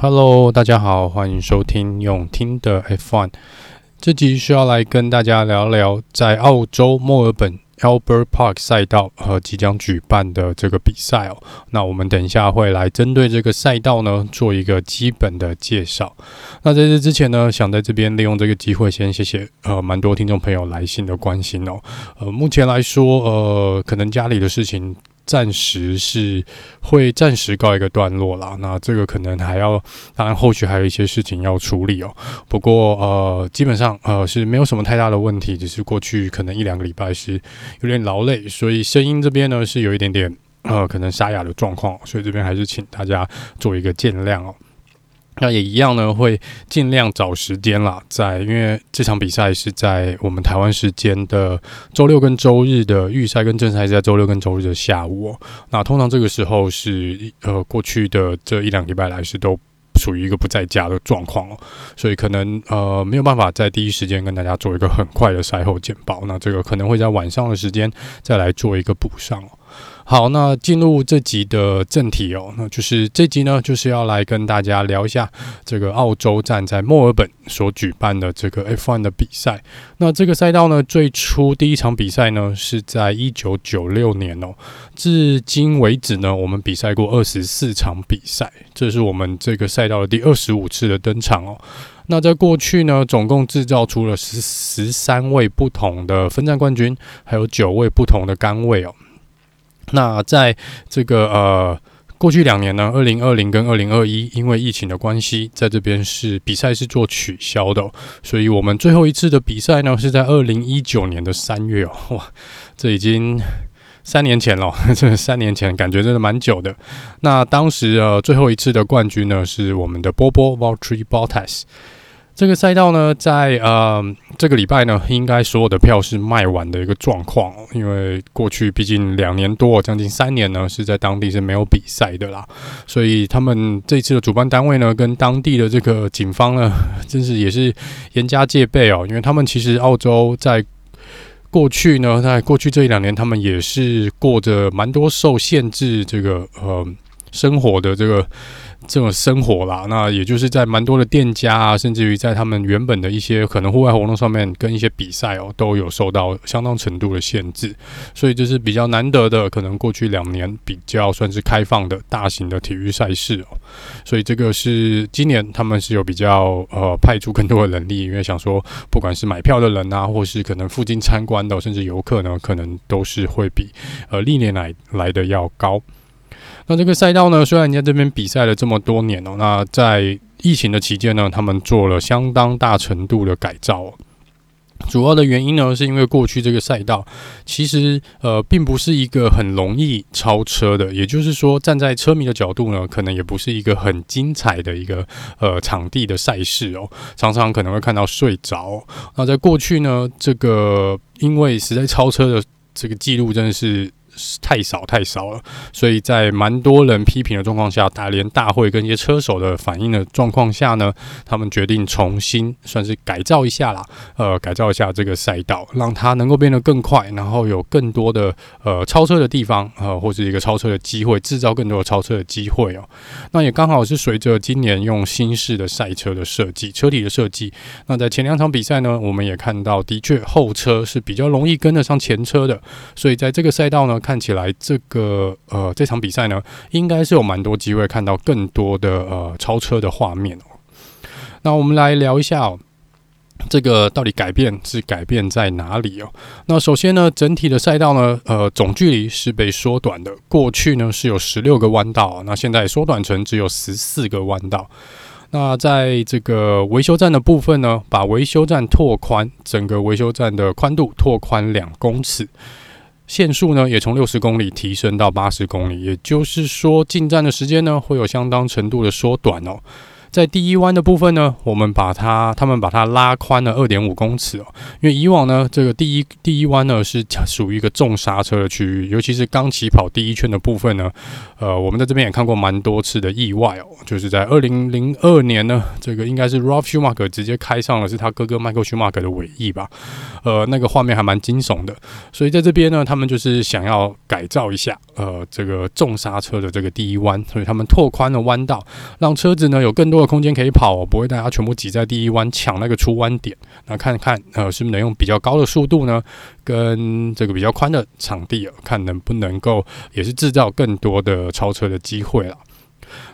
Hello，大家好，欢迎收听用听的 F1。这集需要来跟大家聊聊在澳洲墨尔本 Albert Park 赛道和即将举办的这个比赛哦。那我们等一下会来针对这个赛道呢做一个基本的介绍。那在这之前呢，想在这边利用这个机会先谢谢呃蛮多听众朋友来信的关心哦。呃，目前来说呃，可能家里的事情。暂时是会暂时告一个段落啦，那这个可能还要，当然后续还有一些事情要处理哦。不过呃，基本上呃是没有什么太大的问题，只是过去可能一两个礼拜是有点劳累，所以声音这边呢是有一点点呃可能沙哑的状况，所以这边还是请大家做一个见谅哦。那也一样呢，会尽量找时间啦，在因为这场比赛是在我们台湾时间的周六跟周日的预赛跟正赛是在周六跟周日的下午喔。那通常这个时候是呃过去的这一两礼拜来是都属于一个不在家的状况哦，所以可能呃没有办法在第一时间跟大家做一个很快的赛后简报。那这个可能会在晚上的时间再来做一个补上喔。好，那进入这集的正题哦，那就是这集呢，就是要来跟大家聊一下这个澳洲站在墨尔本所举办的这个 F1 的比赛。那这个赛道呢，最初第一场比赛呢是在一九九六年哦，至今为止呢，我们比赛过二十四场比赛，这是我们这个赛道的第二十五次的登场哦。那在过去呢，总共制造出了十十三位不同的分站冠军，还有九位不同的杆位哦。那在这个呃过去两年呢，二零二零跟二零二一，因为疫情的关系，在这边是比赛是做取消的，所以我们最后一次的比赛呢是在二零一九年的三月哦，哇，这已经三年前了，这三年前感觉真的蛮久的。那当时呃最后一次的冠军呢是我们的波波 Valtteri Bottas。这个赛道呢，在呃这个礼拜呢，应该所有的票是卖完的一个状况，因为过去毕竟两年多，将近三年呢，是在当地是没有比赛的啦，所以他们这次的主办单位呢，跟当地的这个警方呢，真是也是严加戒备哦，因为他们其实澳洲在过去呢，在过去这一两年，他们也是过着蛮多受限制这个呃生活的这个。这种生活啦，那也就是在蛮多的店家啊，甚至于在他们原本的一些可能户外活动上面，跟一些比赛哦，都有受到相当程度的限制，所以这是比较难得的，可能过去两年比较算是开放的大型的体育赛事哦，所以这个是今年他们是有比较呃派出更多的人力，因为想说不管是买票的人啊，或是可能附近参观的，甚至游客呢，可能都是会比呃历年来来的要高。那这个赛道呢，虽然你在这边比赛了这么多年哦，那在疫情的期间呢，他们做了相当大程度的改造。主要的原因呢，是因为过去这个赛道其实呃并不是一个很容易超车的，也就是说，站在车迷的角度呢，可能也不是一个很精彩的一个呃场地的赛事哦，常常可能会看到睡着。那在过去呢，这个因为实在超车的这个记录真的是。太少太少了，所以在蛮多人批评的状况下，大连大会跟一些车手的反应的状况下呢，他们决定重新算是改造一下啦，呃，改造一下这个赛道，让它能够变得更快，然后有更多的呃超车的地方，呃，或者一个超车的机会，制造更多的超车的机会哦。那也刚好是随着今年用新式的赛车的设计，车体的设计，那在前两场比赛呢，我们也看到，的确后车是比较容易跟得上前车的，所以在这个赛道呢。看起来这个呃这场比赛呢，应该是有蛮多机会看到更多的呃超车的画面哦。那我们来聊一下哦，这个到底改变是改变在哪里哦？那首先呢，整体的赛道呢，呃，总距离是被缩短的。过去呢是有十六个弯道，那现在缩短成只有十四个弯道。那在这个维修站的部分呢，把维修站拓宽，整个维修站的宽度拓宽两公尺。限速呢，也从六十公里提升到八十公里，也就是说进站的时间呢会有相当程度的缩短哦。在第一弯的部分呢，我们把它他们把它拉宽了二点五公尺哦，因为以往呢，这个第一第一弯呢是属于一个重刹车的区域，尤其是刚起跑第一圈的部分呢，呃，我们在这边也看过蛮多次的意外哦，就是在二零零二年呢，这个应该是 Ralf Schumacher 直接开上了是他哥哥 Michael Schumacher 的尾翼吧，呃，那个画面还蛮惊悚的，所以在这边呢，他们就是想要改造一下，呃，这个重刹车的这个第一弯，所以他们拓宽了弯道，让车子呢有更多的空间可以跑我，不会大家全部挤在第一弯抢那个出弯点。那看看呃，是不是能用比较高的速度呢，跟这个比较宽的场地，看能不能够也是制造更多的超车的机会了。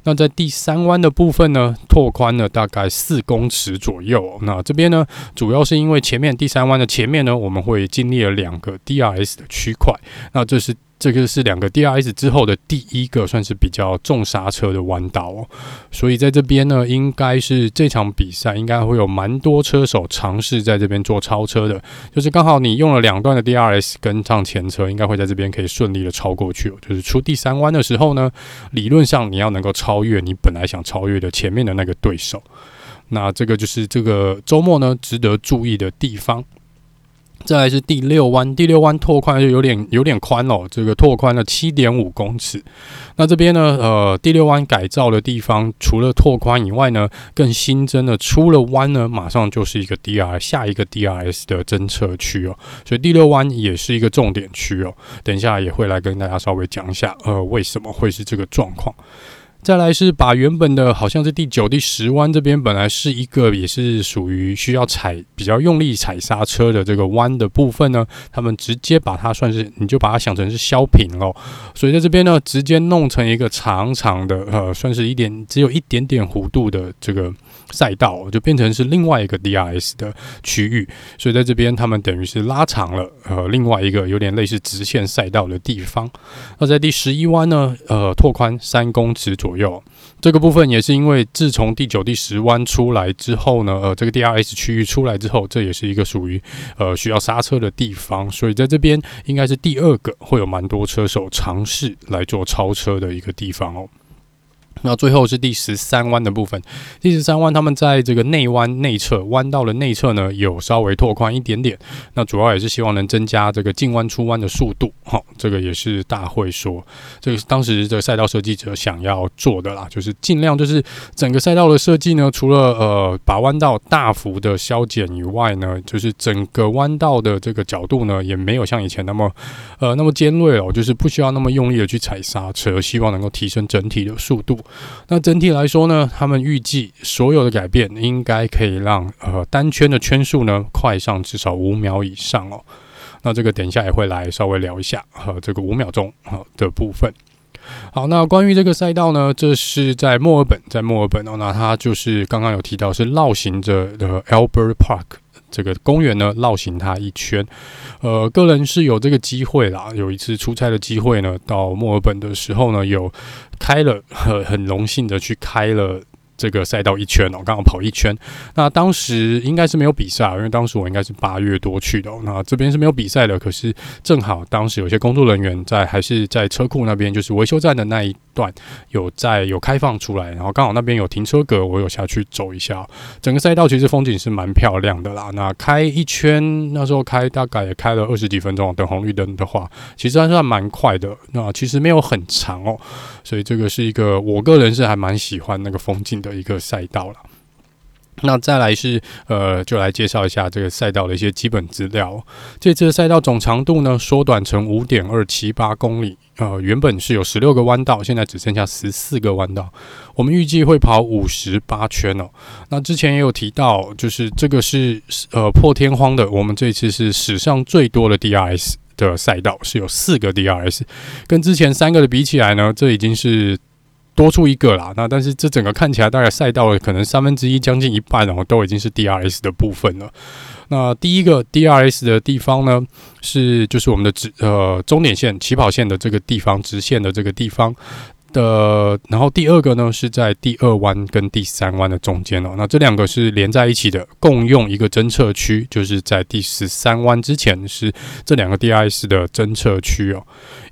那在第三弯的部分呢，拓宽了大概四公尺左右。那这边呢，主要是因为前面第三弯的前面呢，我们会经历了两个 DRS 的区块。那这是。这个是两个 DRS 之后的第一个算是比较重刹车的弯道哦，所以在这边呢，应该是这场比赛应该会有蛮多车手尝试在这边做超车的，就是刚好你用了两段的 DRS 跟上前车，应该会在这边可以顺利的超过去哦。就是出第三弯的时候呢，理论上你要能够超超越你本来想超越的前面的那个对手，那这个就是这个周末呢值得注意的地方。再来是第六弯，第六弯拓宽就有点有点宽哦，这个拓宽了七点五公尺。那这边呢，呃，第六弯改造的地方，除了拓宽以外呢，更新增了出了弯呢，马上就是一个 DR 下一个 DRS 的侦测区哦，所以第六弯也是一个重点区哦。等一下也会来跟大家稍微讲一下，呃，为什么会是这个状况。再来是把原本的好像是第九、第十弯这边本来是一个也是属于需要踩比较用力踩刹车的这个弯的部分呢，他们直接把它算是你就把它想成是削平了，所以在这边呢，直接弄成一个长长的呃，算是一点只有一点点弧度的这个赛道，就变成是另外一个 DRS 的区域，所以在这边他们等于是拉长了呃另外一个有点类似直线赛道的地方。那在第十一弯呢，呃，拓宽三公尺左右。这个部分也是因为自从第九、第十弯出来之后呢，呃，这个 DRS 区域出来之后，这也是一个属于呃需要刹车的地方，所以在这边应该是第二个会有蛮多车手尝试来做超车的一个地方哦。那最后是第十三弯的部分，第十三弯他们在这个内弯内侧弯道的内侧呢，有稍微拓宽一点点。那主要也是希望能增加这个进弯出弯的速度。好，这个也是大会说，这个是当时这个赛道设计者想要做的啦，就是尽量就是整个赛道的设计呢，除了呃把弯道大幅的削减以外呢，就是整个弯道的这个角度呢，也没有像以前那么呃那么尖锐哦，就是不需要那么用力的去踩刹车，希望能够提升整体的速度。那整体来说呢，他们预计所有的改变应该可以让呃单圈的圈数呢快上至少五秒以上哦。那这个等一下也会来稍微聊一下呃这个五秒钟好的部分。好，那关于这个赛道呢，这是在墨尔本，在墨尔本哦，那它就是刚刚有提到是绕行着的 Albert Park。这个公园呢，绕行它一圈，呃，个人是有这个机会啦。有一次出差的机会呢，到墨尔本的时候呢，有开了，很 很荣幸的去开了。这个赛道一圈哦，刚好跑一圈。那当时应该是没有比赛，因为当时我应该是八月多去的。那这边是没有比赛的，可是正好当时有些工作人员在，还是在车库那边，就是维修站的那一段有在有开放出来，然后刚好那边有停车格，我有下去走一下。整个赛道其实风景是蛮漂亮的啦。那开一圈那时候开大概也开了二十几分钟，等红绿灯的话，其实还算蛮快的。那其实没有很长哦，所以这个是一个我个人是还蛮喜欢那个风景的一个赛道了。那再来是呃，就来介绍一下这个赛道的一些基本资料。这次赛道总长度呢，缩短成五点二七八公里。呃，原本是有十六个弯道，现在只剩下十四个弯道。我们预计会跑五十八圈哦。那之前也有提到，就是这个是呃破天荒的，我们这次是史上最多的 DRS 的赛道，是有四个 DRS，跟之前三个的比起来呢，这已经是。多出一个啦，那但是这整个看起来大概赛道可能三分之一将近一半哦，都已经是 DRS 的部分了。那第一个 DRS 的地方呢，是就是我们的直呃终点线起跑线的这个地方，直线的这个地方。的，然后第二个呢是在第二弯跟第三弯的中间哦，那这两个是连在一起的，共用一个侦测区，就是在第十三弯之前是这两个 DRS 的侦测区哦，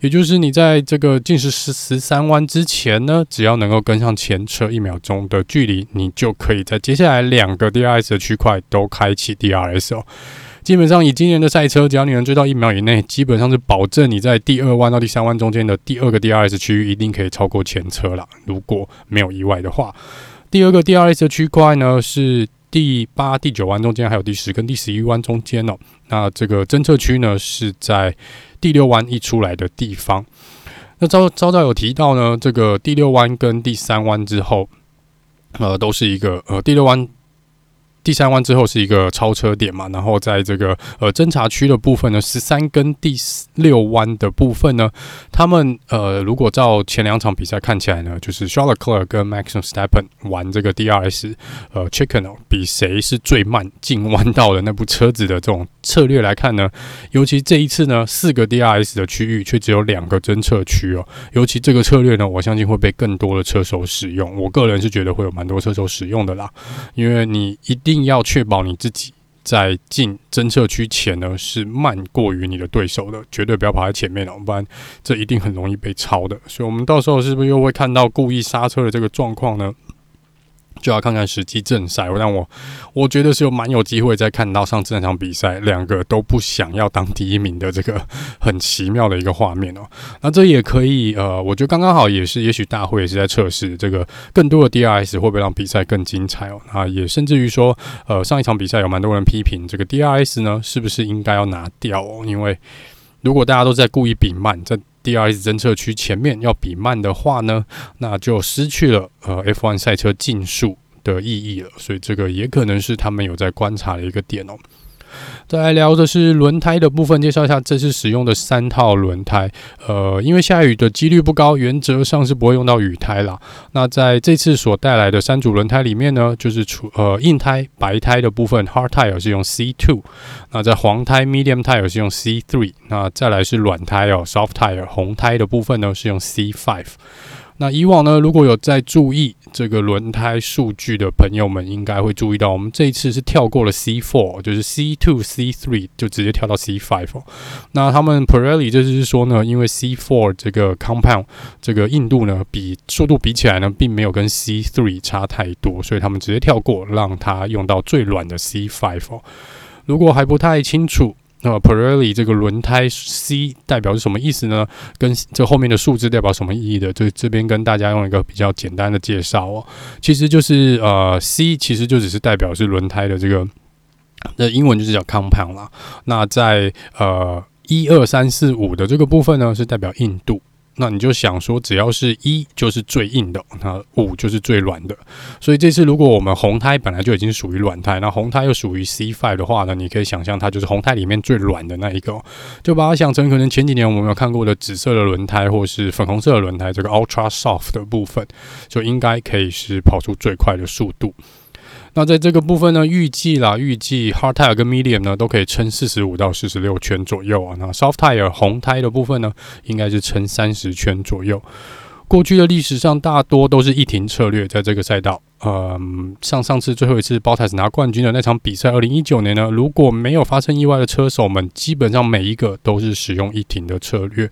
也就是你在这个进十十三弯之前呢，只要能够跟上前车一秒钟的距离，你就可以在接下来两个 DRS 的区块都开启 DRS 哦。基本上以今年的赛车，只要你能追到一秒以内，基本上是保证你在第二弯到第三弯中间的第二个 DRS 区域一定可以超过前车了。如果没有意外的话，第二个 DRS 的区块呢是第八、第九弯中间，还有第十跟第十一弯中间哦。那这个侦测区呢是在第六弯一出来的地方。那招招导有提到呢，这个第六弯跟第三弯之后，呃，都是一个呃第六弯。第三弯之后是一个超车点嘛，然后在这个呃侦查区的部分呢，十三跟第六弯的部分呢，他们呃如果照前两场比赛看起来呢，就是 Charles Leclerc 跟 Max Verstappen 玩这个 DRS 呃 Chicken，比谁是最慢进弯道的那部车子的这种策略来看呢，尤其这一次呢，四个 DRS 的区域却只有两个侦测区哦，尤其这个策略呢，我相信会被更多的车手使用，我个人是觉得会有蛮多车手使用的啦，因为你一定。一定要确保你自己在进侦测区前呢，是慢过于你的对手的，绝对不要跑在前面了，不然这一定很容易被超的。所以，我们到时候是不是又会看到故意刹车的这个状况呢？就要看看实际正赛，让我我觉得是有蛮有机会再看到上次那场比赛，两个都不想要当第一名的这个很奇妙的一个画面哦。那这也可以，呃，我觉得刚刚好也是，也许大会也是在测试这个更多的 DRS 会不会让比赛更精彩哦。那也甚至于说，呃，上一场比赛有蛮多人批评这个 DRS 呢，是不是应该要拿掉哦？因为如果大家都在故意比慢，在 DRS 侦测区前面要比慢的话呢，那就失去了呃 F1 赛车竞速的意义了。所以这个也可能是他们有在观察的一个点哦。再来聊的是轮胎的部分，介绍一下这次使用的三套轮胎。呃，因为下雨的几率不高，原则上是不会用到雨胎啦。那在这次所带来的三组轮胎里面呢，就是除呃硬胎白胎的部分，Hard Tire 是用 C two，那在黄胎 Medium Tire 是用 C three，那再来是软胎哦，Soft Tire 红胎的部分呢是用 C five。那以往呢，如果有在注意这个轮胎数据的朋友们，应该会注意到，我们这一次是跳过了 C four，就是 C two、C three 就直接跳到 C five。那他们 Pirelli 就是说呢，因为 C four 这个 compound 这个硬度呢，比速度比起来呢，并没有跟 C three 差太多，所以他们直接跳过，让它用到最软的 C five。如果还不太清楚，那么 Pirelli 这个轮胎 C 代表是什么意思呢？跟这后面的数字代表什么意义的？这这边跟大家用一个比较简单的介绍哦，其实就是呃 C 其实就只是代表是轮胎的这个，那英文就是叫 compound 啦。那在呃一二三四五的这个部分呢，是代表硬度。那你就想说，只要是一就是最硬的，那五就是最软的。所以这次如果我们红胎本来就已经属于软胎，那红胎又属于 C5 的话呢，你可以想象它就是红胎里面最软的那一个，就把它想成可能前几年我们有看过的紫色的轮胎，或是粉红色的轮胎，这个 Ultra Soft 的部分，就应该可以是跑出最快的速度。那在这个部分呢，预计啦，预计 hard tire 跟 medium 呢都可以撑四十五到四十六圈左右啊。那 soft tire 红胎的部分呢，应该是撑三十圈左右。过去的历史上，大多都是一停策略，在这个赛道。嗯，像上次最后一次 b o t a s 拿冠军的那场比赛，二零一九年呢，如果没有发生意外的车手们，基本上每一个都是使用一停的策略。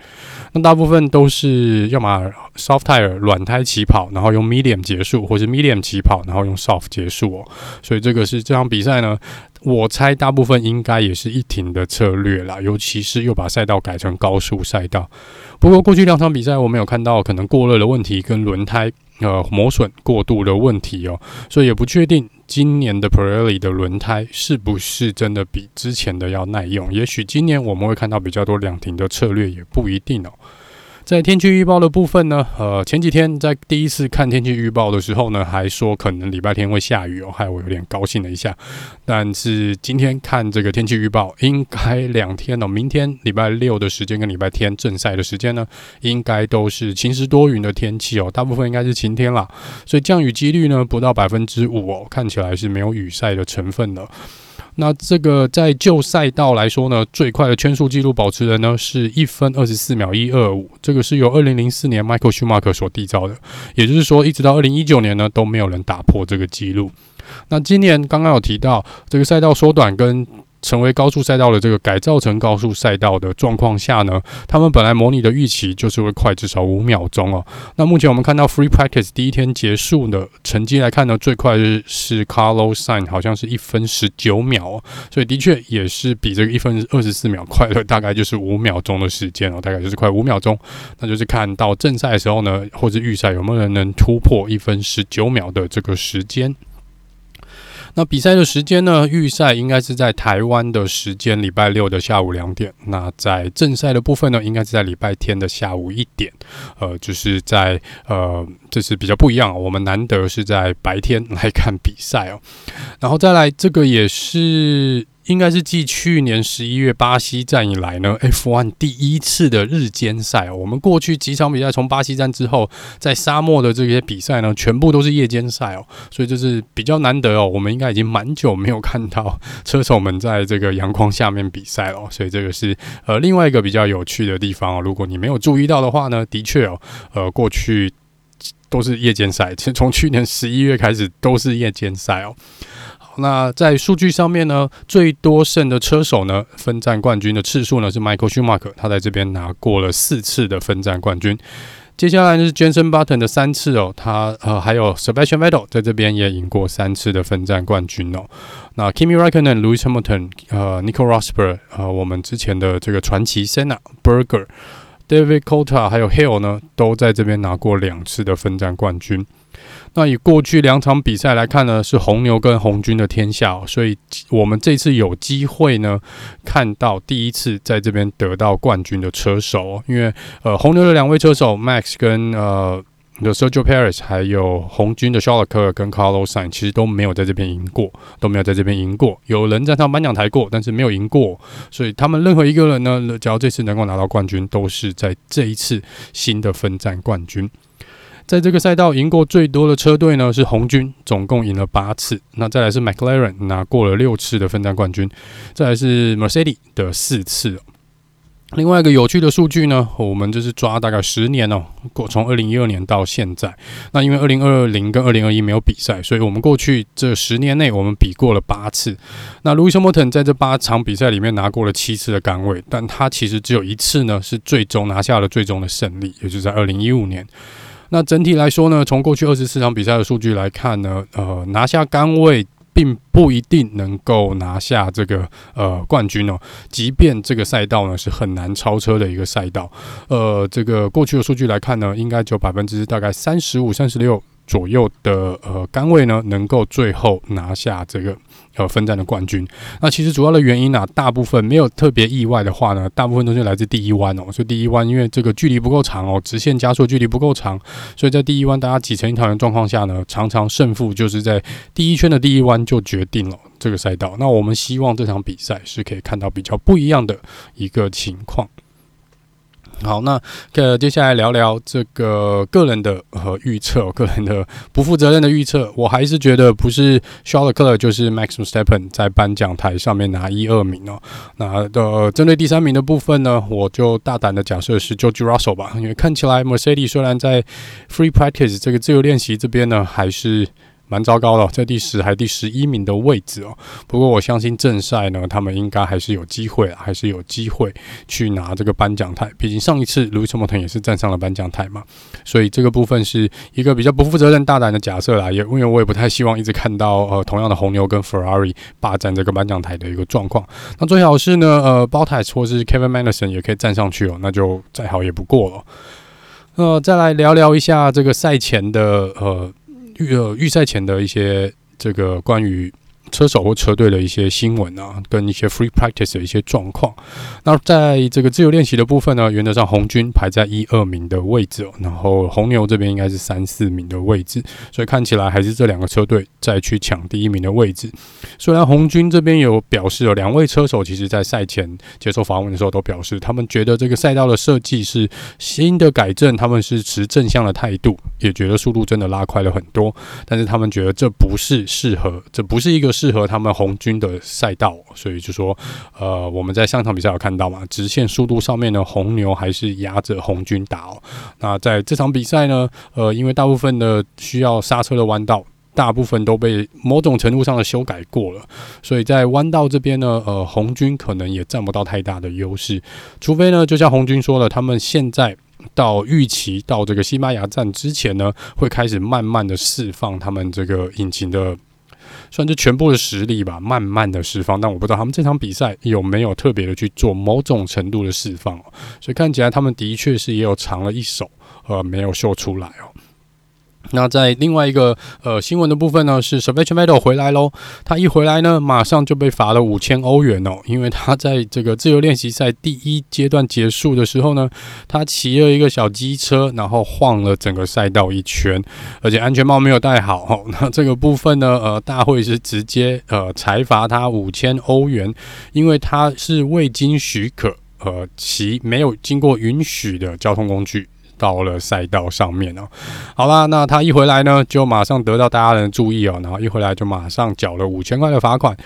那大部分都是要么 soft tire 软胎起跑，然后用 medium 结束，或是 medium 起跑，然后用 soft 结束哦。所以这个是这场比赛呢，我猜大部分应该也是一停的策略啦，尤其是又把赛道改成高速赛道。不过过去两场比赛，我们有看到可能过热的问题跟轮胎。呃，磨损过度的问题哦，所以也不确定今年的 Pirelli 的轮胎是不是真的比之前的要耐用。也许今年我们会看到比较多两停的策略，也不一定哦。在天气预报的部分呢，呃，前几天在第一次看天气预报的时候呢，还说可能礼拜天会下雨哦，害我有点高兴了一下。但是今天看这个天气预报，应该两天哦，明天礼拜六的时间跟礼拜天正赛的时间呢，应该都是晴时多云的天气哦，大部分应该是晴天啦，所以降雨几率呢不到百分之五哦，看起来是没有雨赛的成分的。那这个在旧赛道来说呢，最快的圈速记录保持人呢是一分二十四秒一二五，这个是由二零零四年 Michael Schumacher 所缔造的，也就是说，一直到二零一九年呢都没有人打破这个记录。那今年刚刚有提到这个赛道缩短跟。成为高速赛道的这个改造成高速赛道的状况下呢，他们本来模拟的预期就是会快至少五秒钟哦。那目前我们看到 Free Practice 第一天结束的成绩来看呢，最快是 Carlos Sain，好像是一分十九秒哦，所以的确也是比这个一分二十四秒快了，大概就是五秒钟的时间哦，大概就是快五秒钟。那就是看到正赛的时候呢，或者预赛有没有人能突破一分十九秒的这个时间。那比赛的时间呢？预赛应该是在台湾的时间，礼拜六的下午两点。那在正赛的部分呢，应该是在礼拜天的下午一点。呃，就是在呃，这是比较不一样。我们难得是在白天来看比赛哦。然后再来，这个也是。应该是继去年十一月巴西站以来呢，F1 第一次的日间赛哦。我们过去几场比赛，从巴西站之后，在沙漠的这些比赛呢，全部都是夜间赛哦。所以就是比较难得哦。我们应该已经蛮久没有看到 车手们在这个阳光下面比赛了。所以这个是呃另外一个比较有趣的地方哦。如果你没有注意到的话呢，的确哦，呃过去都是夜间赛，其实从去年十一月开始都是夜间赛哦。那在数据上面呢，最多胜的车手呢，分站冠军的次数呢是 Michael Schumacher，他在这边拿过了四次的分站冠军。接下来呢是 Jenson Button 的三次哦，他呃还有 Sebastian Vettel 在这边也赢过三次的分站冠军哦。那 Kimi Raikkonen、Lewis Hamilton、呃 Nico Rosberg 呃我们之前的这个传奇 Senna、Berger、David Coulthard 还有 Hill 呢，都在这边拿过两次的分站冠军。那以过去两场比赛来看呢，是红牛跟红军的天下，所以我们这次有机会呢，看到第一次在这边得到冠军的车手，因为呃红牛的两位车手 Max 跟呃 Sergio p a r i s 还有红军的 Sherker 跟 Carlos Sain，其实都没有在这边赢过，都没有在这边赢过，有人站上颁奖台过，但是没有赢过，所以他们任何一个人呢，只要这次能够拿到冠军，都是在这一次新的分站冠军。在这个赛道赢过最多的车队呢是红军，总共赢了八次。那再来是 McLaren 拿过了六次的分站冠军，再来是 Mercedes 的四次。另外一个有趣的数据呢，我们就是抓大概十年哦，过从二零一二年到现在。那因为二零二零跟二零二一没有比赛，所以我们过去这十年内我们比过了八次。那 Lewis Hamilton 在这八场比赛里面拿过了七次的杆位，但他其实只有一次呢是最终拿下了最终的胜利，也就是在二零一五年。那整体来说呢，从过去二十四场比赛的数据来看呢，呃，拿下杆位并不一定能够拿下这个呃冠军哦。即便这个赛道呢是很难超车的一个赛道，呃，这个过去的数据来看呢，应该就百分之大概三十五、三十六。左右的呃杆位呢，能够最后拿下这个呃分站的冠军。那其实主要的原因呢、啊，大部分没有特别意外的话呢，大部分都是来自第一弯哦。所以第一弯因为这个距离不够长哦，直线加速距离不够长，所以在第一弯大家挤成一团的状况下呢，常常胜负就是在第一圈的第一弯就决定了这个赛道。那我们希望这场比赛是可以看到比较不一样的一个情况。好，那呃，接下来聊聊这个个人的呃预测，个人的不负责任的预测，我还是觉得不是 Charles Leclerc 就是 Max Verstappen 在颁奖台上面拿一二名哦。那的，针对第三名的部分呢，我就大胆的假设是 George Russell 吧，因为看起来 Mercedes 虽然在 Free Practice 这个自由练习这边呢，还是。蛮糟糕的，在第十还第十一名的位置哦。不过我相信正赛呢，他们应该还是有机会，还是有机会去拿这个颁奖台。毕竟上一次 Lewis Hamilton 也是站上了颁奖台嘛，所以这个部分是一个比较不负责任、大胆的假设啦。也因为我也不太希望一直看到呃同样的红牛跟 Ferrari 霸占这个颁奖台的一个状况。那最好是呢，呃，Bottas 或是 Kevin Magnussen 也可以站上去哦，那就再好也不过了。呃，再来聊聊一下这个赛前的呃。预呃预赛前的一些这个关于。车手或车队的一些新闻啊，跟一些 free practice 的一些状况。那在这个自由练习的部分呢，原则上红军排在一二名的位置哦，然后红牛这边应该是三四名的位置，所以看起来还是这两个车队再去抢第一名的位置。虽然红军这边有表示有，两位车手其实在赛前接受访问的时候都表示，他们觉得这个赛道的设计是新的改正，他们是持正向的态度，也觉得速度真的拉快了很多，但是他们觉得这不是适合，这不是一个。适合他们红军的赛道，所以就说，呃，我们在上场比赛有看到嘛，直线速度上面呢，红牛还是压着红军打哦。那在这场比赛呢，呃，因为大部分的需要刹车的弯道，大部分都被某种程度上的修改过了，所以在弯道这边呢，呃，红军可能也占不到太大的优势，除非呢，就像红军说了，他们现在。到预期到这个西班牙站之前呢，会开始慢慢的释放他们这个引擎的，算是全部的实力吧，慢慢的释放。但我不知道他们这场比赛有没有特别的去做某种程度的释放，所以看起来他们的确是也有藏了一手，呃，没有秀出来哦。那在另外一个呃新闻的部分呢，是 Sebastian Vettel 回来喽。他一回来呢，马上就被罚了五千欧元哦，因为他在这个自由练习赛第一阶段结束的时候呢，他骑了一个小机车，然后晃了整个赛道一圈，而且安全帽没有戴好。哦，那这个部分呢，呃，大会是直接呃裁罚他五千欧元，因为他是未经许可呃骑没有经过允许的交通工具。到了赛道上面哦，好啦，那他一回来呢，就马上得到大家的注意哦，然后一回来就马上缴了五千块的罚款。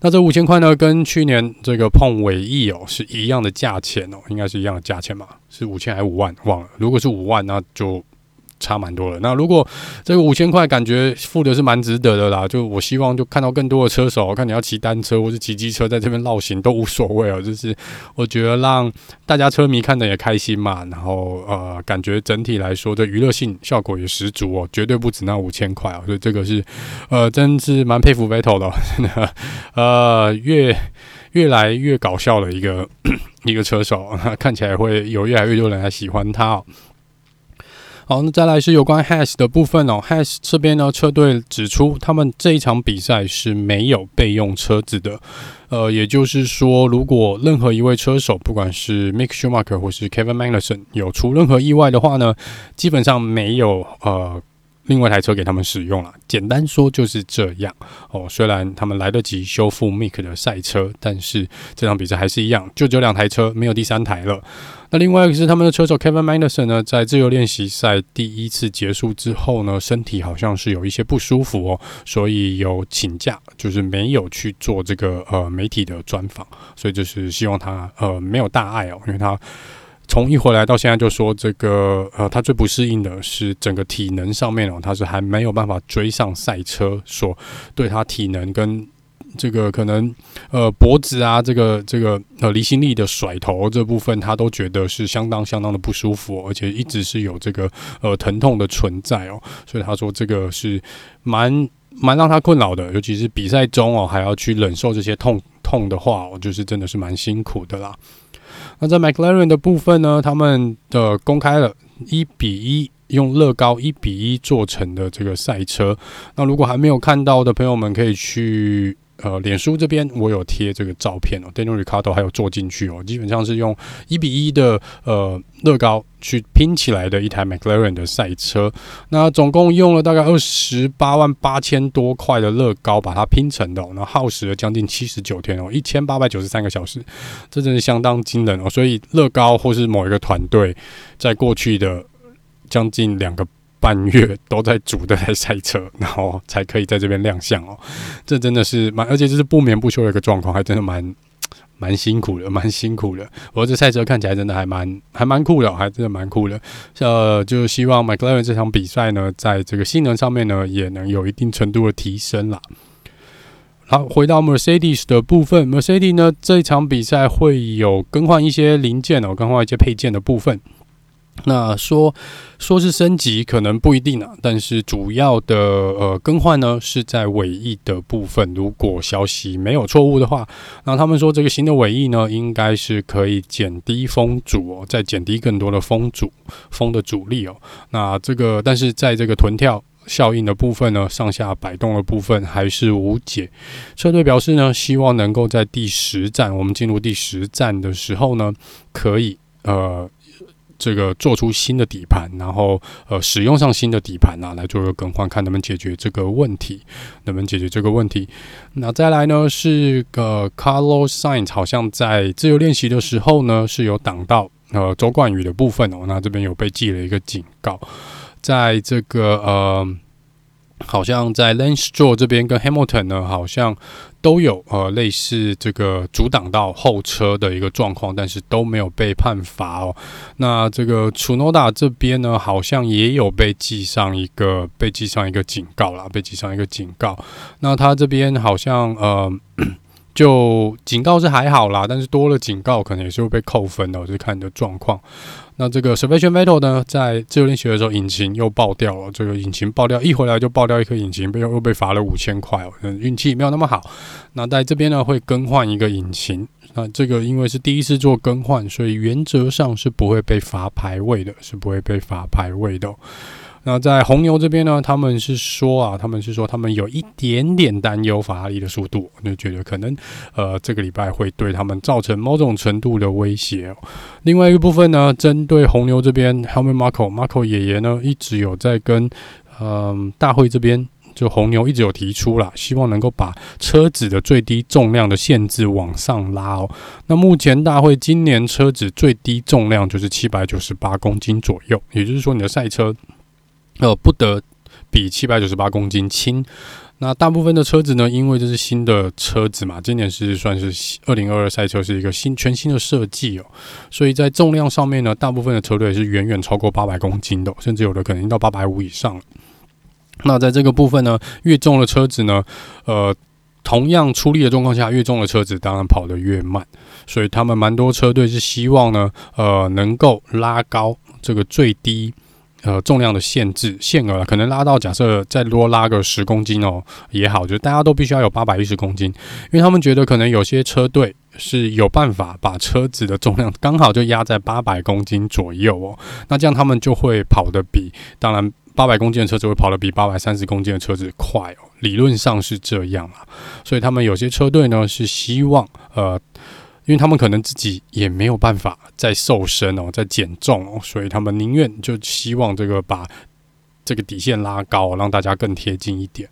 那这五千块呢，跟去年这个碰尾翼哦是一样的价钱哦，应该是一样的价钱吧？是五千还是五万？忘了。如果是五万，那就。差蛮多了。那如果这个五千块感觉付的是蛮值得的啦，就我希望就看到更多的车手，看你要骑单车或是骑机车在这边绕行都无所谓哦。就是我觉得让大家车迷看得也开心嘛，然后呃，感觉整体来说的娱乐性效果也十足哦，绝对不止那五千块哦。所以这个是呃，真是蛮佩服 Vettel 的，真的呃，越越来越搞笑的一个一个车手，看起来会有越来越多人来喜欢他哦。好，那再来是有关 Haas 的部分哦。Haas 这边呢，车队指出，他们这一场比赛是没有备用车子的。呃，也就是说，如果任何一位车手，不管是 Mick Schumacher 或是 Kevin Magnussen 有出任何意外的话呢，基本上没有呃。另外一台车给他们使用了，简单说就是这样哦。虽然他们来得及修复 Mick 的赛车，但是这场比赛还是一样，就只有两台车，没有第三台了。那另外一个是他们的车手 Kevin Magnussen 呢，在自由练习赛第一次结束之后呢，身体好像是有一些不舒服哦，所以有请假，就是没有去做这个呃媒体的专访。所以就是希望他呃没有大碍哦，因为他。从一回来到现在就说这个呃，他最不适应的是整个体能上面哦，他是还没有办法追上赛车，所对他体能跟这个可能呃脖子啊这个这个呃离心力的甩头这部分，他都觉得是相当相当的不舒服，而且一直是有这个呃疼痛的存在哦，所以他说这个是蛮蛮让他困扰的，尤其是比赛中哦还要去忍受这些痛痛的话，哦，就是真的是蛮辛苦的啦。那在 McLaren 的部分呢，他们的公开了一比一用乐高一比一做成的这个赛车。那如果还没有看到的朋友们，可以去。呃，脸书这边我有贴这个照片哦，Daniel Ricardo 还有坐进去哦，基本上是用一比一的呃乐高去拼起来的一台 McLaren 的赛车，那总共用了大概二十八万八千多块的乐高把它拼成的哦，那耗时了将近七十九天哦，一千八百九十三个小时，这真是相当惊人哦，所以乐高或是某一个团队在过去的将近两个。半月都在组这台赛车，然后才可以在这边亮相哦。这真的是蛮，而且这是不眠不休的一个状况，还真的蛮蛮辛苦的，蛮辛苦的。不过这赛车看起来真的还蛮还蛮酷的，还真的蛮酷的。呃，就希望 McLaren 这场比赛呢，在这个性能上面呢，也能有一定程度的提升啦。好，回到 Mercedes 的部分，Mercedes 呢，这一场比赛会有更换一些零件哦，更换一些配件的部分。那说说是升级，可能不一定啊。但是主要的呃更换呢，是在尾翼的部分。如果消息没有错误的话，那他们说这个新的尾翼呢，应该是可以减低风阻哦，再减低更多的风阻风的阻力哦。那这个但是在这个臀跳效应的部分呢，上下摆动的部分还是无解。车队表示呢，希望能够在第十站，我们进入第十站的时候呢，可以呃。这个做出新的底盘，然后呃使用上新的底盘啊，来做个更换，看能不能解决这个问题，能不能解决这个问题。那再来呢是个 Carlos Sain，好像在自由练习的时候呢是有挡到呃周冠宇的部分哦，那这边有被记了一个警告，在这个呃好像在 Lance Stroll 这边跟 Hamilton 呢，好像都有呃类似这个阻挡到后车的一个状况，但是都没有被判罚哦。那这个楚诺达这边呢，好像也有被记上一个被记上一个警告啦，被记上一个警告。那他这边好像呃。就警告是还好啦，但是多了警告可能也是会被扣分的，我就看你的状况。那这个 Sebastian Vettel 呢，在自由练习的时候，引擎又爆掉了。这个引擎爆掉，一回来就爆掉一颗引擎，被又被罚了五千块哦。运气没有那么好。那在这边呢，会更换一个引擎。那这个因为是第一次做更换，所以原则上是不会被罚排位的，是不会被罚排位的。那在红牛这边呢，他们是说啊，他们是说他们有一点点担忧法拉利的速度，就觉得可能呃这个礼拜会对他们造成某种程度的威胁。另外一个部分呢，针对红牛这边，Helmut Marko，Marko 爷爷呢一直有在跟嗯、大会这边就红牛一直有提出啦，希望能够把车子的最低重量的限制往上拉哦。那目前大会今年车子最低重量就是七百九十八公斤左右，也就是说你的赛车。呃，不得比七百九十八公斤轻。那大部分的车子呢，因为这是新的车子嘛，今年是算是二零二二赛车是一个新全新的设计哦，所以在重量上面呢，大部分的车队是远远超过八百公斤的，甚至有的可能到八百五以上。那在这个部分呢，越重的车子呢，呃，同样出力的状况下，越重的车子当然跑得越慢，所以他们蛮多车队是希望呢，呃，能够拉高这个最低。呃，重量的限制限额可能拉到假设再多拉个十公斤哦也好，就大家都必须要有八百一十公斤，因为他们觉得可能有些车队是有办法把车子的重量刚好就压在八百公斤左右哦，那这样他们就会跑得比当然八百公斤的车子会跑得比八百三十公斤的车子快哦，理论上是这样啊，所以他们有些车队呢是希望呃。因为他们可能自己也没有办法再瘦身哦，再减重哦，所以他们宁愿就希望这个把这个底线拉高，让大家更贴近一点。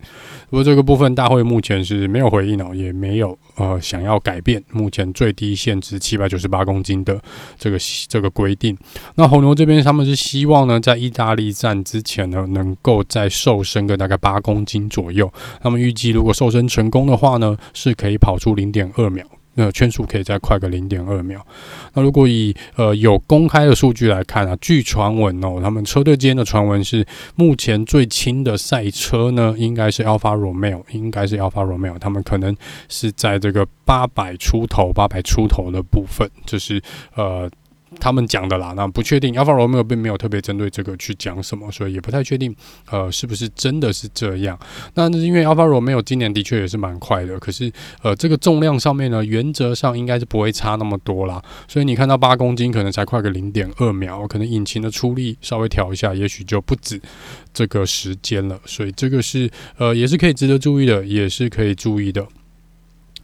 不过这个部分大会目前是没有回应哦，也没有呃想要改变目前最低限制七百九十八公斤的这个这个规定。那红牛这边他们是希望呢，在意大利站之前呢，能够再瘦身个大概八公斤左右。他们预计如果瘦身成功的话呢，是可以跑出零点二秒。那圈速可以再快个零点二秒。那如果以呃有公开的数据来看啊，据传闻哦，他们车队间的传闻是，目前最轻的赛车呢，应该是 Alfa Romeo，应该是 Alfa Romeo，他们可能是在这个八百出头、八百出头的部分，就是呃。他们讲的啦，那不确定。，Alpha Romeo 并没有特别针对这个去讲什么，所以也不太确定，呃，是不是真的是这样？那是因为 Alpha Romeo 今年的确也是蛮快的，可是呃，这个重量上面呢，原则上应该是不会差那么多啦。所以你看到八公斤，可能才快个零点二秒，可能引擎的出力稍微调一下，也许就不止这个时间了。所以这个是呃，也是可以值得注意的，也是可以注意的。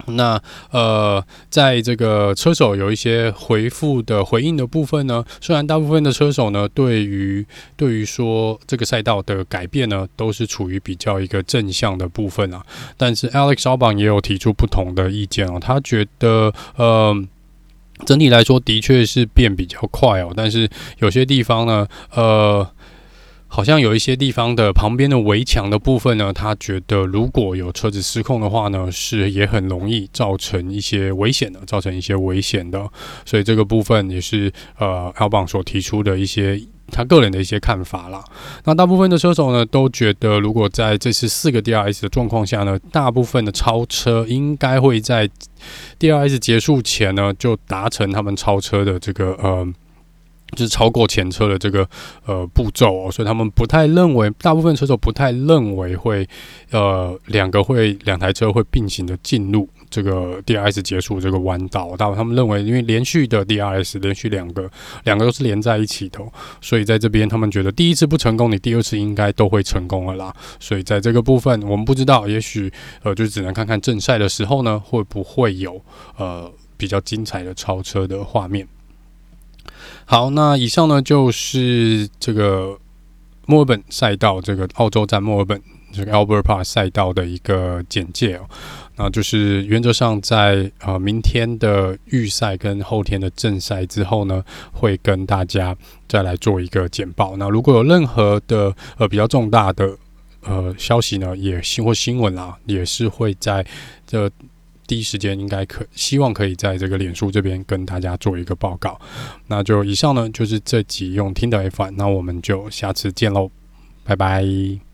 那呃，在这个车手有一些回复的回应的部分呢，虽然大部分的车手呢，对于对于说这个赛道的改变呢，都是处于比较一个正向的部分啊，但是 Alex Albon 也有提出不同的意见哦，他觉得呃，整体来说的确是变比较快哦，但是有些地方呢，呃。好像有一些地方的旁边的围墙的部分呢，他觉得如果有车子失控的话呢，是也很容易造成一些危险的，造成一些危险的。所以这个部分也是呃，Albon 所提出的一些他个人的一些看法啦。那大部分的车手呢，都觉得如果在这次四个 DRS 的状况下呢，大部分的超车应该会在 DRS 结束前呢，就达成他们超车的这个呃。就是超过前车的这个呃步骤哦，所以他们不太认为，大部分车手不太认为会呃两个会两台车会并行的进入这个 DRS 结束这个弯道。大部分他们认为，因为连续的 DRS 连续两个两个都是连在一起的，所以在这边他们觉得第一次不成功，你第二次应该都会成功了啦。所以在这个部分，我们不知道，也许呃就只能看看正赛的时候呢，会不会有呃比较精彩的超车的画面。好，那以上呢就是这个墨尔本赛道，这个澳洲站墨尔本这个 Albert Park 赛道的一个简介。那就是原则上在呃明天的预赛跟后天的正赛之后呢，会跟大家再来做一个简报。那如果有任何的呃比较重大的呃消息呢，也新或新闻啦，也是会在这第一时间应该可希望可以在这个脸书这边跟大家做一个报告。那就以上呢，就是这集用听的 F1，那我们就下次见喽，拜拜。